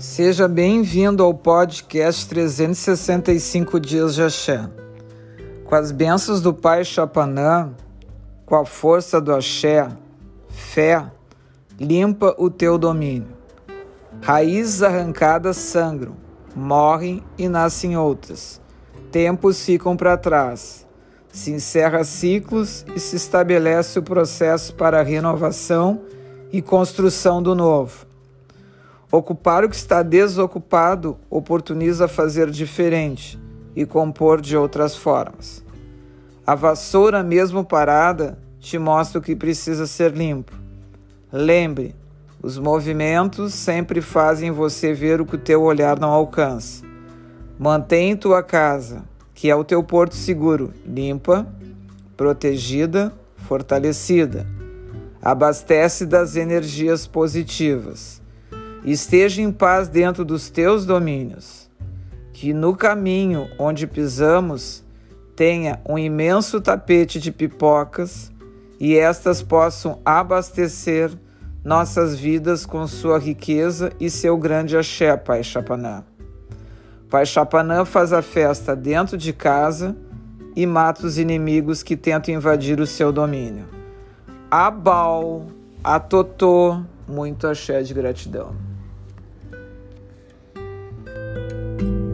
Seja bem-vindo ao podcast 365 Dias de Axé. Com as bênçãos do Pai Chapanã, com a força do Axé, fé, limpa o teu domínio. Raízes arrancadas sangram, morrem e nascem outras. Tempos ficam para trás. Se encerra ciclos e se estabelece o processo para a renovação e construção do novo. Ocupar o que está desocupado oportuniza fazer diferente e compor de outras formas. A vassoura, mesmo parada, te mostra o que precisa ser limpo. Lembre, os movimentos sempre fazem você ver o que o teu olhar não alcança. Mantém tua casa, que é o teu porto seguro, limpa, protegida, fortalecida. Abastece das energias positivas esteja em paz dentro dos teus domínios, que no caminho onde pisamos tenha um imenso tapete de pipocas e estas possam abastecer nossas vidas com sua riqueza e seu grande axé, Pai Chapanã. Pai Chapanã faz a festa dentro de casa e mata os inimigos que tentam invadir o seu domínio. Abal, Atotô, muito axé de gratidão. Bye.